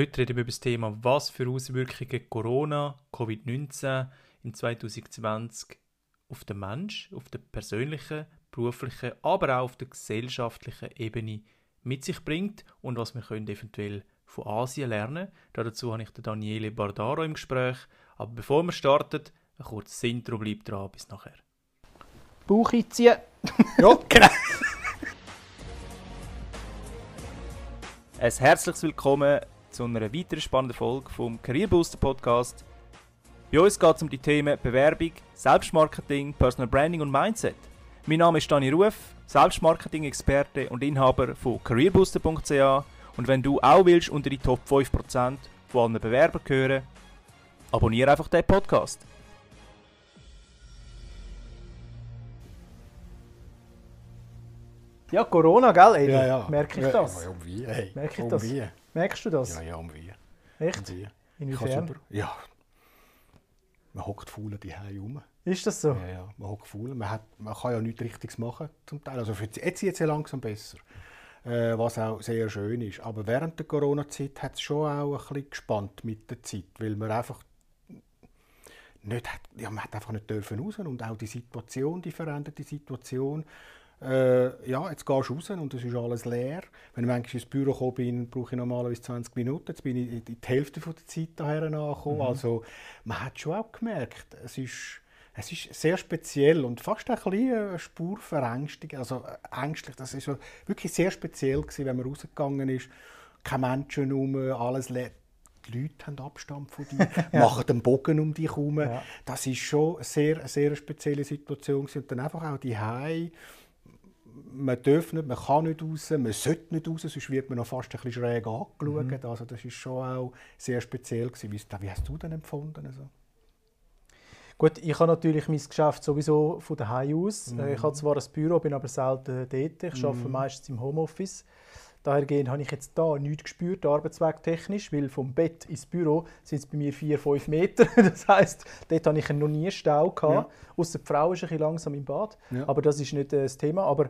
Heute reden wir über das Thema, was für Auswirkungen Corona, Covid-19 in 2020 auf den Mensch, auf der persönlichen, beruflichen, aber auch auf der gesellschaftlichen Ebene mit sich bringt und was wir können eventuell von Asien lernen. Dazu habe ich den Daniele Bardaro im Gespräch. Aber bevor wir starten, ein kurzes Intro bleibt dran. Bis nachher. Bauch einziehen. Ja, genau. Ein herzliches Willkommen zu einer weiteren spannenden Folge vom Career Booster Podcast. Bei uns geht es um die Themen Bewerbung, Selbstmarketing, Personal Branding und Mindset. Mein Name ist Dani Ruf, Selbstmarketing-Experte und Inhaber von careerbooster.ch und wenn du auch willst unter die Top 5% von allen Bewerbern gehören, abonniere einfach den Podcast. Ja, Corona, gell, Edi? Ja, ja. Merke ich ja, das? Ja, um wie, hey. Merke ich um das? Wie. Merkst du das? Ja, ja, um wie. Echt? Um wie. Inwiefern? super. Ja. Man hockt faul die rum. Ist das so? Ja, ja. Man hockt faul. Man, hat, man kann ja nichts Richtiges machen, zum Teil. Also für, jetzt jetzt es ja langsam besser. Äh, was auch sehr schön ist. Aber während der Corona-Zeit hat es schon auch ein bisschen gespannt mit der Zeit, weil man einfach nicht hat, ja, man hat einfach nicht dürfen raus und auch die Situation, die veränderte Situation, äh, ja, jetzt gehst du raus und es ist alles leer. Wenn ich manchmal ins Büro gekommen bin, brauche ich normalerweise 20 Minuten. Jetzt bin ich in die Hälfte von der Zeit daher angekommen. Mhm. Also man hat schon auch gemerkt, es ist, es ist sehr speziell und fast ein bisschen eine Spur verängstigt. Also äh, ängstlich, das ist so wirklich sehr speziell gewesen, wenn man rausgegangen ist. Keine Menschen herum, alles leer. Die Leute haben Abstand von dir, ja. machen den Bogen um dich herum. Ja. Das ist schon eine sehr, sehr spezielle Situation. Und dann einfach auch die Hause man darf nicht, man kann nicht raus, man sollte nicht raus, sonst wird man noch fast ein bisschen schräg angeschaut. Mhm. Also das ist schon auch sehr speziell gewesen. Wie, hast du denn empfunden? Also? Gut, ich habe natürlich mein Geschäft sowieso von daheim aus. Mhm. Ich habe zwar ein Büro, bin aber selten dort. Ich mhm. arbeite meistens im Homeoffice. Dahergehend habe ich jetzt da nichts gespürt, arbeitswegtechnisch, weil vom Bett ins Büro sind es bei mir vier, fünf Meter. Das heisst, dort hatte ich noch nie Stau. Gehabt. Ja. Außer die Frau ist ein bisschen langsam im Bad. Ja. Aber das ist nicht äh, das Thema. Aber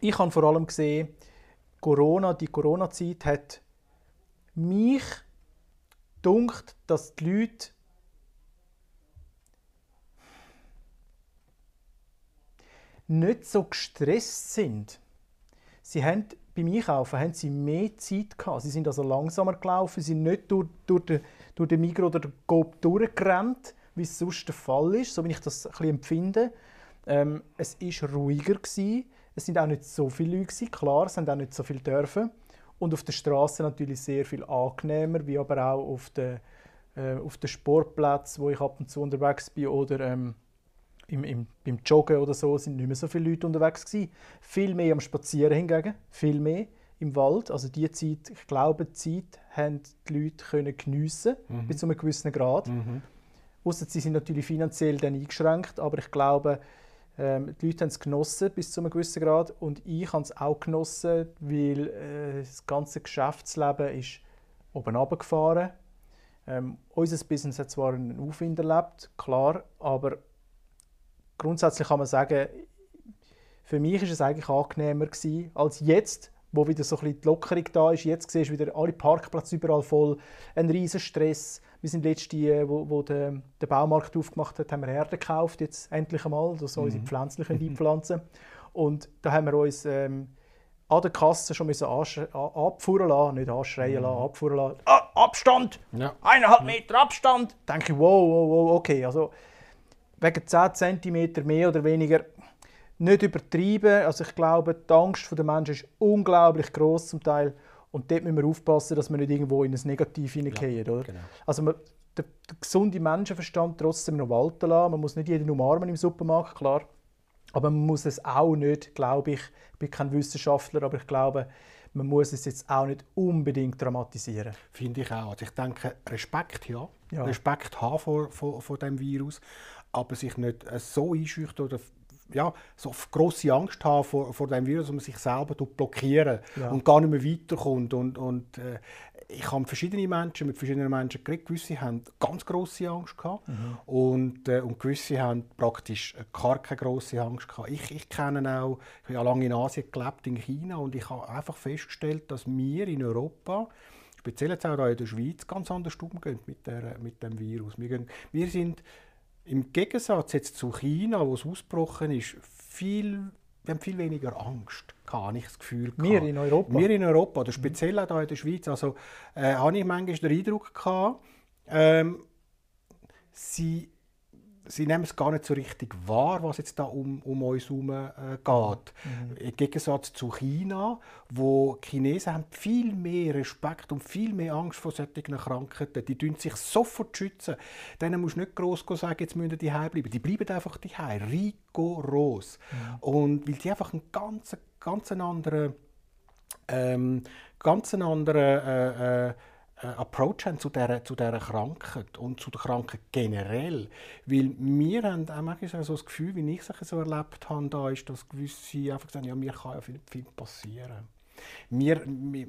ich habe vor allem gesehen, Corona, die Corona-Zeit hat mich dunkt, dass die Leute nicht so gestresst sind. Sie haben beim Einkaufen haben sie mehr Zeit gehabt. Sie sind also langsamer gelaufen, sie sind nicht durch, durch, den, durch den Migros oder den Coop durchgerannt, wie es sonst der Fall ist, so wie ich das ein empfinde. Ähm, es war ruhiger gewesen. Es sind auch nicht so viele Leute gewesen. klar, es haben auch nicht so viele dürfen. Und auf der Straße natürlich sehr viel angenehmer, wie aber auch auf den, äh, auf Sportplätzen, wo ich ab und zu unterwegs bin oder ähm, im, im, beim Joggen oder so sind nicht mehr so viele Leute unterwegs gewesen. Viel mehr am Spazieren hingegen, viel mehr im Wald. Also die Zeit, ich glaube, die Zeit haben die Leute können geniessen mhm. bis zu einem gewissen Grad. Mhm. Ausser sie sind natürlich finanziell dann eingeschränkt, aber ich glaube, ähm, die Leute haben es genossen bis zu einem gewissen Grad und ich habe es auch genossen, weil äh, das ganze Geschäftsleben ist oben runtergefahren. Ähm, unser Business hat zwar einen Aufwind erlebt, klar, aber grundsätzlich kann man sagen, für mich ist es eigentlich angenehmer gewesen, als jetzt, wo wieder so ein bisschen die Lockerung da ist. Jetzt siehst du wieder alle Parkplätze überall voll, ein riesen Stress. Wir sind letztes Jahr, wo, wo der, der Baumarkt aufgemacht hat, haben wir Erde gekauft, jetzt endlich einmal, dass wir mhm. unsere Pflanzen einpflanzen Und da haben wir uns ähm, an der Kasse schon müssen abfuhren lassen, nicht anschreien mhm. lassen, abfuhren lassen. Ah, Abstand! Ja. Eineinhalb Meter Abstand! Da denke ich, wow, wow, wow, okay. Also, wegen 10 cm mehr oder weniger nicht übertrieben. Also ich glaube, die Angst der Menschen ist unglaublich groß zum Teil. Und dort müssen wir aufpassen, dass wir nicht irgendwo in ein Negativ hineingehen. Ja, genau. Also man, der, der gesunde Menschenverstand trotzdem noch walten lassen. Man muss nicht jeden umarmen im Supermarkt, klar. Aber man muss es auch nicht, glaube ich, ich bin kein Wissenschaftler, aber ich glaube, man muss es jetzt auch nicht unbedingt dramatisieren. Finde ich auch. Also ich denke, Respekt ja. ja. Respekt haben vor, vor, vor dem Virus aber sich nicht äh, so einschüchtern oder ja, so große Angst haben vor, vor dem Virus, dass man sich selber blockieren ja. und gar nicht mehr weiterkommt. Und, und äh, ich habe verschiedene Menschen mit verschiedenen Menschen geredet. Gewisse haben ganz große Angst gehabt mhm. und, äh, und gewisse haben praktisch gar keine große Angst gehabt. Ich, ich kenne auch, ich habe ja lange in Asien gelebt, in China, und ich habe einfach festgestellt, dass wir in Europa speziell jetzt auch in der Schweiz, ganz anders umgehen mit, der, mit dem Virus. Wir, gehen, wir sind im Gegensatz jetzt zu China, wo es ausgebrochen ist, viel wir haben viel weniger Angst, habe ich das Gefühl. Wir in Europa? Wir in Europa, oder speziell auch hier in der Schweiz. Also äh, habe ich manchmal den Eindruck gehabt, ähm, sie sie nehmen es gar nicht so richtig wahr, was jetzt da um, um uns herum äh, geht. Mhm. Im Gegensatz zu China, wo die Chinesen haben viel mehr Respekt und viel mehr Angst vor solchen Krankheiten. Die tun sich sofort schützen. Denen musst du nicht gross sagen, jetzt müssen die bleiben. Die bleiben einfach die rigoros. Mhm. Und weil die einfach einen ganz, ganz anderen, ähm, ganz anderen äh, äh, Approach haben zu dieser, zu dieser Krankheit und zu der Krankheit generell. Weil wir haben auch manchmal so das Gefühl, wie ich es so erlebt habe, da ist, dass gewisse einfach sagen, ja, mir kann ja viel, viel passieren. Wir,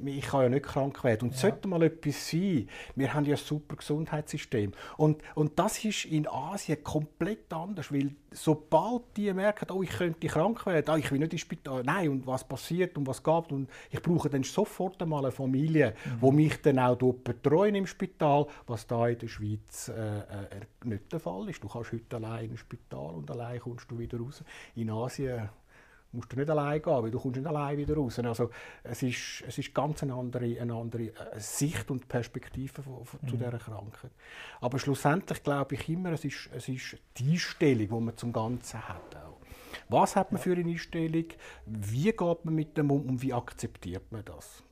ich kann ja nicht krank werden. Und ja. sollte mal etwas sein, wir haben ja ein super Gesundheitssystem. Und, und das ist in Asien komplett anders, weil sobald die merken, oh, ich könnte krank werden, oh, ich will nicht ins Spital, nein, und was passiert und was geht, und ich brauche dann sofort einmal eine Familie, mhm. wo mich dann auch betreuen im Spital, was da in der Schweiz äh, äh, nicht der Fall ist. Du kannst heute allein ins Spital und allein kommst du wieder raus. In Asien musst du nicht allein gehen, weil du kommst nicht allein wieder raus. Also es ist, es ist ganz eine andere, eine andere äh, Sicht und Perspektive von, von, mhm. zu dieser Krankheit. Aber schlussendlich glaube ich immer, es ist, es ist die Einstellung, die man zum Ganzen hat. Auch. Was hat man für eine Einstellung? Wie geht man mit dem um und wie akzeptiert man das?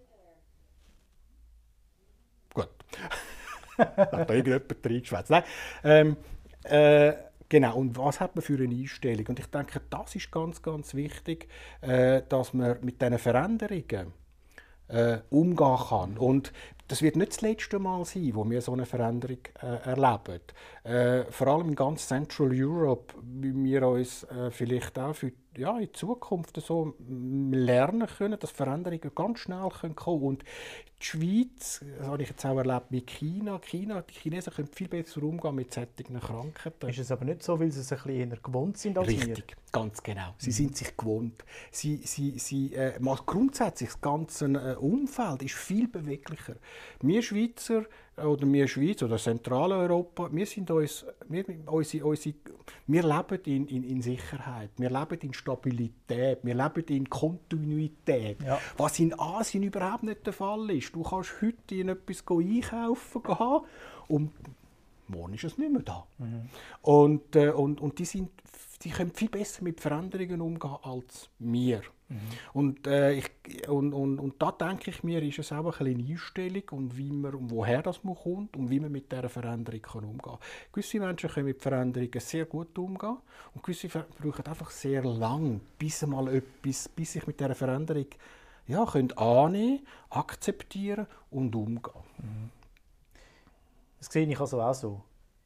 Gut. hat da irgendjemand reingeschwätzt? Nein. Ähm, äh, Genau, und was hat man für eine Einstellung? Und ich denke, das ist ganz, ganz wichtig, äh, dass man mit diesen Veränderungen äh, umgehen kann. Und das wird nicht das letzte Mal sein, wo wir so eine Veränderung äh, erleben. Äh, vor allem in ganz Central Europe, wie wir uns äh, vielleicht auch für ja, in Zukunft so lernen können, dass Veränderungen ganz schnell kommen können. Und die Schweiz, das habe ich jetzt auch erlebt mit China, China die Chinesen können viel besser umgehen mit solchen Krankheiten. Ist es aber nicht so, weil sie es ein bisschen gewohnt sind als Richtig, wir? ganz genau. Sie mhm. sind sich gewohnt. Sie, sie, sie, äh, grundsätzlich, das ganze äh, Umfeld ist viel beweglicher. Wir Schweizer oder wir Schweiz oder Zentraleuropa, wir, sind uns, wir, unsere, unsere, wir leben in, in, in, Sicherheit, wir leben in Stabilität, wir leben in Kontinuität, ja. was in Asien überhaupt nicht der Fall ist. Du kannst heute in etwas einkaufen gehen und morgen ist es nicht mehr da. Mhm. Und, äh, und, und die, sind, die können viel besser mit Veränderungen umgehen als wir. Mhm. Und, äh, ich, und, und, und da denke ich mir, ist es auch ein eine Einstellung und wie man, woher das kommt und wie man mit dieser Veränderung kann umgehen kann. Gewisse Menschen können mit Veränderungen sehr gut umgehen und gewisse brauchen einfach sehr lang, bis mal etwas, bis sich mit dieser Veränderung ja, können annehmen, akzeptieren und umgehen. Mhm. Das sehe ich also auch so.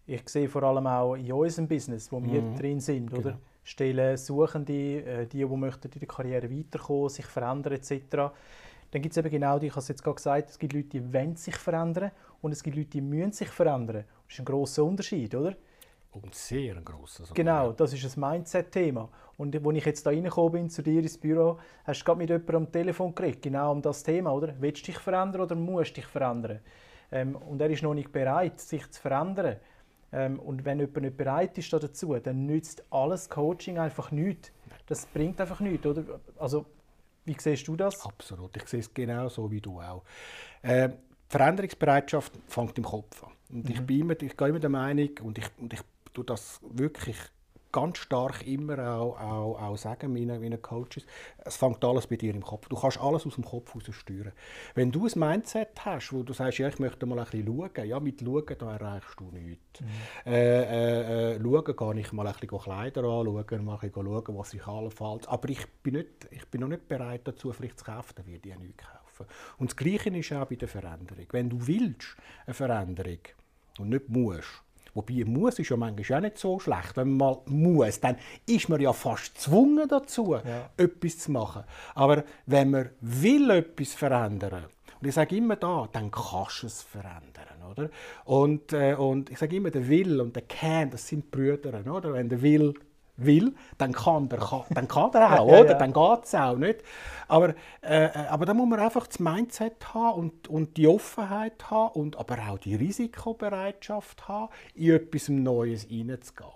Ich sehe vor allem auch in unserem Business, wo wir mhm. drin sind, oder? Genau stellen Suchende, äh, die, die möchten in der Karriere weiterkommen, sich verändern etc. Dann gibt es eben genau die, ich habe es jetzt gerade gesagt, es gibt Leute, die wollen sich verändern und es gibt Leute, die müssen sich verändern. Das ist ein grosser Unterschied, oder? Und sehr ein grosser. Genau, das ist ein Mindset-Thema. Und als ich jetzt da reingekommen bin zu dir ins Büro, hast du gerade mit jemandem am Telefon geredet, genau um das Thema, oder? Willst du dich verändern oder musst du dich verändern? Ähm, und er ist noch nicht bereit, sich zu verändern. Ähm, und wenn jemand nicht bereit ist dazu, dann nützt alles Coaching einfach nichts. Das bringt einfach nichts, oder? Also, wie siehst du das? Absolut, ich sehe es genau so wie du auch. Äh, Veränderungsbereitschaft fängt im Kopf an. Und mhm. ich, bin immer, ich gehe immer der Meinung, und ich, und ich tue das wirklich ganz stark immer auch, auch, auch sagen, meinen, meinen Coaches, es fängt alles bei dir im Kopf. Du kannst alles aus dem Kopf heraus steuern. Wenn du ein Mindset hast, wo du sagst, ja, ich möchte mal ein bisschen schauen, ja, mit Schauen da erreichst du nichts. Mhm. Äh, äh, äh, schauen kann ich mal ein bisschen Kleider anschauen, mal ein bisschen schauen, was ich allenfalls... Aber ich bin, nicht, ich bin noch nicht bereit dazu, vielleicht zu kaufen, dann werde ich nichts kaufen. Und das Gleiche ist auch bei der Veränderung. Wenn du willst, eine Veränderung, und nicht musst, Wobei muss ist ja manchmal auch nicht so schlecht. Wenn man mal muss, dann ist man ja fast gezwungen dazu, ja. etwas zu machen. Aber wenn man will etwas verändern, und ich sage immer da, dann kannst du es verändern, oder? Und, äh, und ich sage immer, der Will und der Can, das sind Brüder, oder? Wenn der Will will, dann kann der, dann kann der auch, oder? Dann geht es auch, nicht? Aber, äh, äh, aber da muss man einfach das Mindset haben und, und die Offenheit haben und aber auch die Risikobereitschaft haben, in etwas Neues hineinzugehen.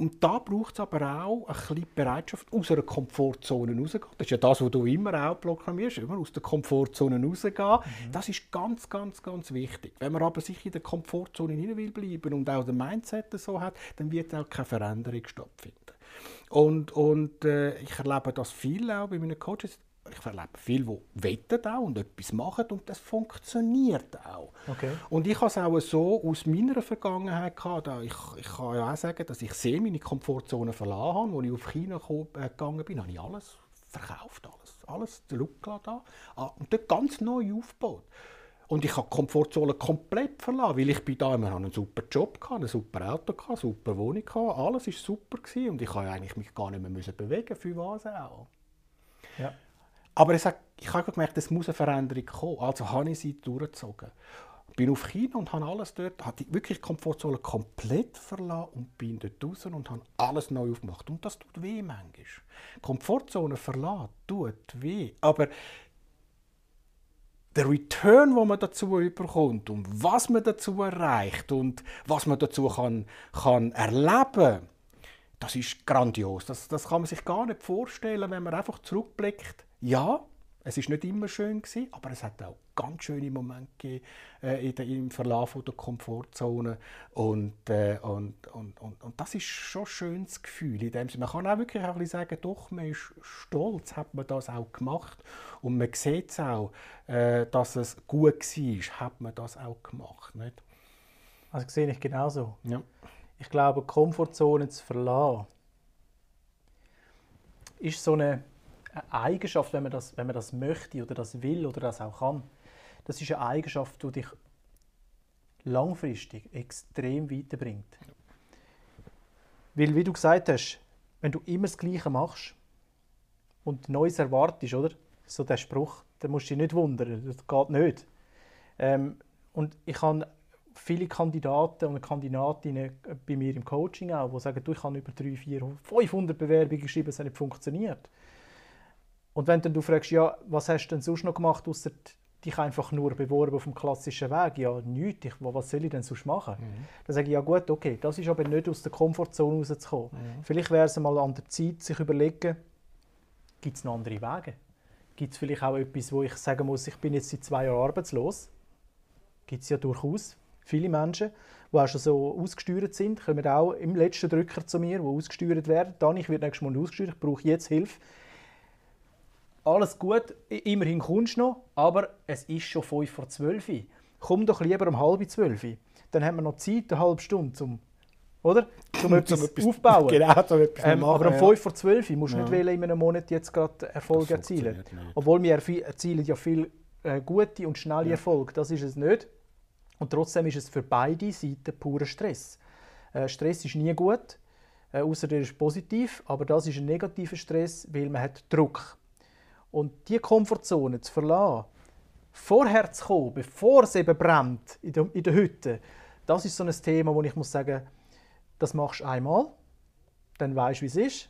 Und da braucht es aber auch ein bisschen Bereitschaft, aus einer Komfortzone rauszugehen. Das ist ja das, was du immer auch proklamierst, immer aus der Komfortzone rauszugehen. Das ist ganz, ganz, ganz wichtig. Wenn man aber sich in der Komfortzone hinein will bleiben und auch das Mindset so hat, dann wird auch keine Veränderung stattfinden. Und, und äh, ich erlebe das viel auch bei meinen Coaches. Ich erlebe viel, die wetten auch und etwas machen und das funktioniert auch. Okay. Und ich habe es auch so aus meiner Vergangenheit gehabt. da Ich, ich kann ja auch sagen, dass ich sehr meine Komfortzone verlassen habe. Als ich auf China gekommen- äh, gegangen bin, habe ich alles verkauft, alles, alles zurückgelassen da. Ah, und dort ganz neu aufgebaut. Und ich habe die Komfortzone komplett verlassen, weil ich bin da immer einen super Job hatte, ein super Auto hatte, eine super Wohnung hatte. Alles war super gewesen und ich eigentlich mich gar nicht mehr müssen bewegen, für was auch. Ja. Aber ich, habe gemerkt, es muss eine Veränderung kommen. Also habe ich sie durchgezogen. Bin auf China und habe alles dort, habe wirklich die Komfortzone komplett verlassen und bin dort raus und habe alles neu aufgemacht. Und das tut weh manchmal. Komfortzone verlassen tut weh. Aber der Return, den man dazu überkommt und was man dazu erreicht und was man dazu kann, kann erleben das ist grandios. Das, das kann man sich gar nicht vorstellen, wenn man einfach zurückblickt. Ja, es ist nicht immer schön gewesen, aber es hat auch ganz schöne Momente gegeben, äh, in der, im Verlauf der Komfortzone und, äh, und, und, und, und das ist schon ein schönes Gefühl. In dem Sinne. Man kann auch wirklich auch ein bisschen sagen, doch, man ist stolz, hat man das auch gemacht und man sieht es auch, äh, dass es gut war, hat man das auch gemacht. Nicht? Also sehe ich genauso. Ja. Ich glaube, Komfortzone zu verlassen, ist so eine eine Eigenschaft, wenn man, das, wenn man das möchte oder das will oder das auch kann. Das ist eine Eigenschaft, die dich langfristig extrem weiterbringt. Weil, wie du gesagt hast, wenn du immer das Gleiche machst und Neues erwartest, oder? So der Spruch, dann musst du dich nicht wundern, das geht nicht. Ähm, und ich habe viele Kandidaten und Kandidatinnen bei mir im Coaching auch, die sagen, du, ich habe über 300, 400, 500 Bewerbungen geschrieben, es hat nicht funktioniert. Und wenn dann du fragst, ja, was hast du denn sonst noch gemacht, außer dich einfach nur beworben auf dem klassischen Weg? Ja, nichts. Ich, was soll ich denn sonst machen? Mhm. Dann sage ich, ja gut, okay, das ist aber nicht aus der Komfortzone rauszukommen. Vielleicht wäre es mal an der Zeit, sich überlegen, gibt es noch andere Wege? Gibt es vielleicht auch etwas, wo ich sagen muss, ich bin jetzt seit zwei Jahren arbeitslos? Gibt es ja durchaus viele Menschen, die auch schon so ausgesteuert sind, kommen auch im letzten Drücker zu mir, die ausgesteuert werden. Dann, ich werde nächstes Mal ausgesteuert, ich brauche jetzt Hilfe. Alles gut, immerhin kommst du noch, aber es ist schon 5 vor 12 Uhr. Komm doch lieber um halb 12 Uhr. Dann haben wir noch Zeit, eine halbe Stunde, zum, oder? zum etwas etwas- aufbauen. Genau, zum etwas Ähm, machen, aber um ja. 5 vor 12 Uhr musst du Ja. nicht wählen, in einem Monat jetzt gerade Erfolg erzielen. Obwohl wir erzielen ja viel äh, gute und schnelle Erfolge. Das ist es nicht. Und trotzdem ist es für beide Seiten purer Stress. Äh, Stress ist nie gut, äh, außer er ist positiv, aber das ist ein negativer Stress, weil man hat Druck. Und die Komfortzone zu verlassen, vorher zu kommen, bevor es eben brennt in der, in der Hütte, das ist so ein Thema, wo ich muss sagen, das machst du einmal, dann weißt du, wie es ist.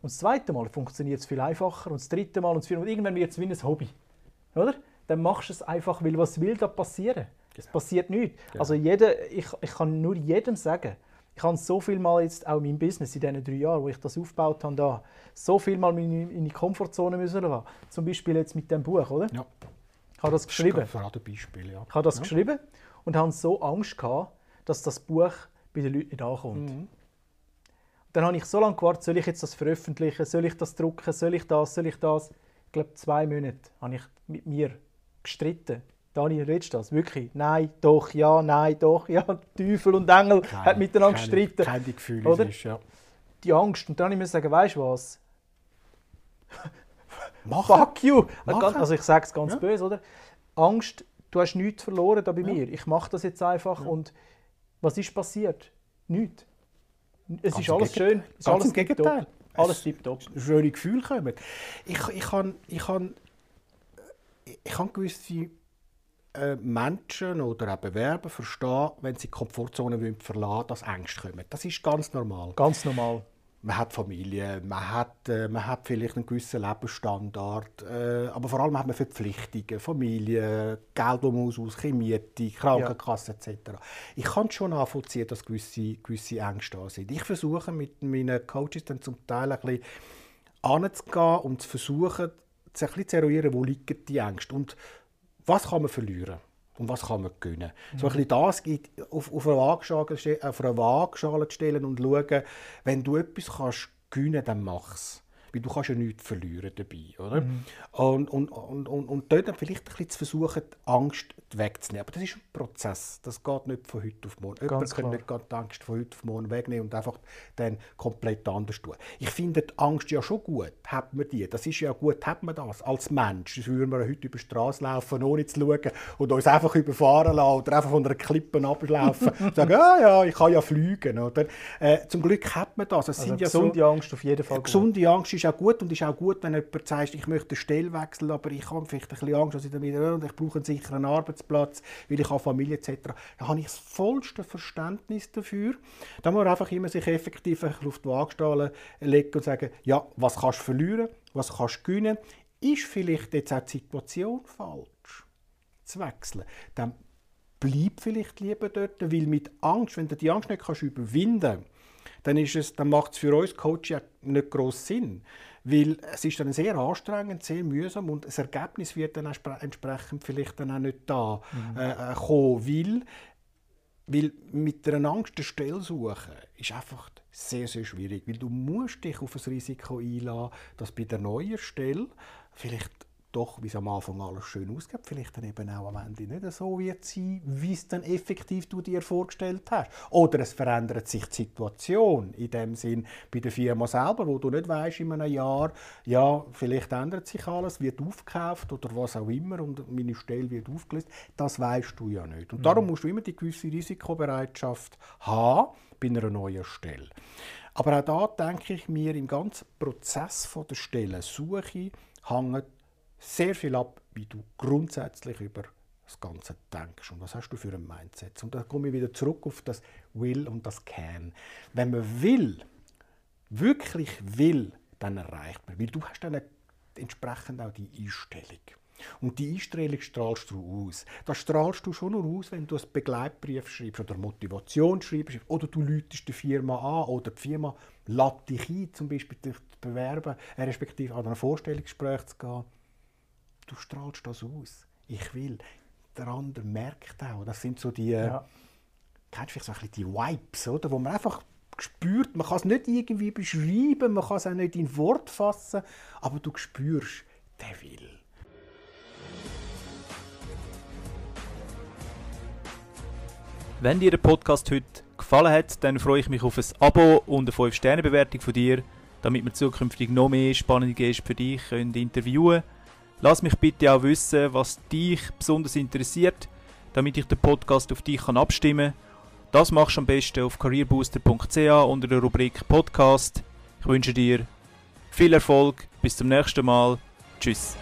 Und das zweite Mal funktioniert es viel einfacher und das dritte Mal und das vierte Mal. Irgendwann wird es wie ein Hobby. Oder? Dann machst du es einfach, weil was will da passieren? Es passiert nichts. Also jeder, ich, ich kann nur jedem sagen, ich habe so viel mal jetzt auch in meinem Business in diesen drei Jahren, wo ich das aufgebaut habe, da, so viel mal in die Komfortzone müssen lassen. Zum Beispiel jetzt mit dem Buch, oder? Ja, Ich habe das geschrieben. Vor allem Beispiel, ja. Ich habe das ja. geschrieben und habe so Angst gehabt, dass das Buch bei den Leuten nicht ankommt. Mhm. Dann habe ich so lange gewartet, soll ich jetzt das veröffentlichen, soll ich das drucken, soll ich das, soll ich das. Ich glaube, zwei Monate habe ich mit mir gestritten. Daniel, willst du das? Wirklich? Nein, doch, ja, nein, doch, ja. Teufel und Engel haben miteinander gestritten. Kein Gefühl, Oder? ist, ja. Die Angst. Und dann habe ich sagen, weißt du was? Machen. Fuck you! Machen. Also ich sage es ganz Ja. böse, oder? Angst, du hast nichts verloren da bei mir. Ich mache das jetzt einfach und was ist passiert? Nichts. Es Ganz ist alles Gegenteil. schön. Es ist alles im Gegenteil. tipptopp. Alles Es- tipptopp. schöne Gefühle kommen. Ich, ich habe ich han, ich han gewisse äh, Menschen oder auch Bewerber verstehen, wenn sie die Komfortzone verlassen wollen, dass Ängste kommen. Das ist ganz normal. Ganz normal. man hat Familie, man hat, äh, man hat vielleicht einen gewissen Lebensstandard, äh, aber vor allem hat man Verpflichtungen, Familie, Geld, das man muss, Miete, Krankenkasse ja. etc. Ich kann schon nachvollziehen, dass gewisse, gewisse Ängste da sind. Ich versuche mit meinen Coaches dann zum Teil ein bisschen anzugehen und zu versuchen, ein bisschen zu eruieren, wo liegen die Ängste und was kann man verlieren und was kann man gewinnen. Mhm. So ein bisschen das auf, auf, auf eine Waagschale stellen und schauen, wenn du etwas kannst gewinnen, dann mach es. Weil du kannst ja nichts verlieren dabei, oder? Mhm. Und, und, und, und, und dort dann vielleicht ein bisschen zu versuchen, die Angst wegzunehmen. Aber das ist ein Prozess. Das geht nicht von heute auf morgen. Ganz Jemand kann nicht die Angst von heute auf morgen wegnehmen und einfach dann komplett anders tun. Ich finde die Angst ja schon gut. Hat man die? Das ist ja gut, hat man das als Mensch. Sonst würden wir heute über die Straße laufen, ohne zu schauen und uns einfach überfahren lassen oder einfach von einer Klippe ablaufen und sagen, ah ja, ich kann ja fliegen. Oder? Äh, zum Glück hat man das. Es also sind ja gesunde so, Angst auf jeden Fall. Gesunde Angst ist auch gut und ist auch gut, wenn jemand sagt, ich möchte eine Stelle wechseln, aber ich habe vielleicht ein bisschen Angst, dass ich damit und ich brauche einen sicheren Arbeitsplatz, weil ich habe Familie etc. Da habe ich das vollste Verständnis dafür. Da muss man einfach immer sich effektiv auf die Waagstale legen und sagen, ja, was kannst du verlieren, was kannst du gewinnen. Ist vielleicht jetzt auch die Situation falsch zu wechseln? Dann bleib vielleicht lieber dort, weil mit Angst, wenn du die Angst nicht kannst überwinden kannst, dann, ist es, dann macht es für uns Coach ja nicht groß Sinn. Weil es ist dann sehr anstrengend, sehr mühsam und das Ergebnis wird dann entsprechend vielleicht dann auch nicht da mhm. äh, äh, kommen, weil, weil mit einer Angst eine Stelle suchen ist einfach sehr, sehr schwierig, weil du musst dich auf ein Risiko einladen, dass bei der neuen Stelle vielleicht doch, wie es am Anfang alles schön ausgeht, vielleicht dann eben auch am Ende nicht so wird sein, wie es dann effektiv du dir vorgestellt hast. Oder es verändert sich die Situation in dem Sinn bei der Firma selber, wo du nicht weißt in einem Jahr, ja, vielleicht ändert sich alles, wird aufgekauft oder was auch immer und meine Stelle wird aufgelöst. Das weißt du ja nicht. Und darum mhm. musst du immer die gewisse Risikobereitschaft haben bei einer neuen Stelle. Aber auch da denke ich mir, im ganzen Prozess von der Stellensuche hängt sehr viel ab, wie du grundsätzlich über das Ganze denkst und was hast du für ein Mindset. Und da komme ich wieder zurück auf das Will und das Can. Wenn man will, wirklich will, dann erreicht man. Weil du hast dann entsprechend auch die Einstellung. Und die Einstellung strahlst du aus. Das strahlst du schon nur aus, wenn du einen Begleitbrief schreibst oder Motivation schreibst oder du läutest die Firma an oder die Firma lädt dich ein, zum Beispiel dich zu bewerben, respektive an ein Vorstellungsgespräch zu gehen du strahlst das aus. Ich will. Der andere merkt auch. Das sind so die, ja. kennst du vielleicht so ein die Vibes, oder? wo man einfach spürt, man kann es nicht irgendwie beschreiben, man kann es auch nicht in Wort fassen, aber du spürst, der will. Wenn dir der Podcast heute gefallen hat, dann freue ich mich auf ein Abo und eine 5-Sterne-Bewertung von dir, damit wir zukünftig noch mehr spannende Gäste für dich interviewen können Lass mich bitte auch wissen, was dich besonders interessiert, damit ich den Podcast auf dich abstimmen kann. Das machst du am besten auf careerbooster.ch unter der Rubrik Podcast. Ich wünsche dir viel Erfolg, bis zum nächsten Mal. Tschüss.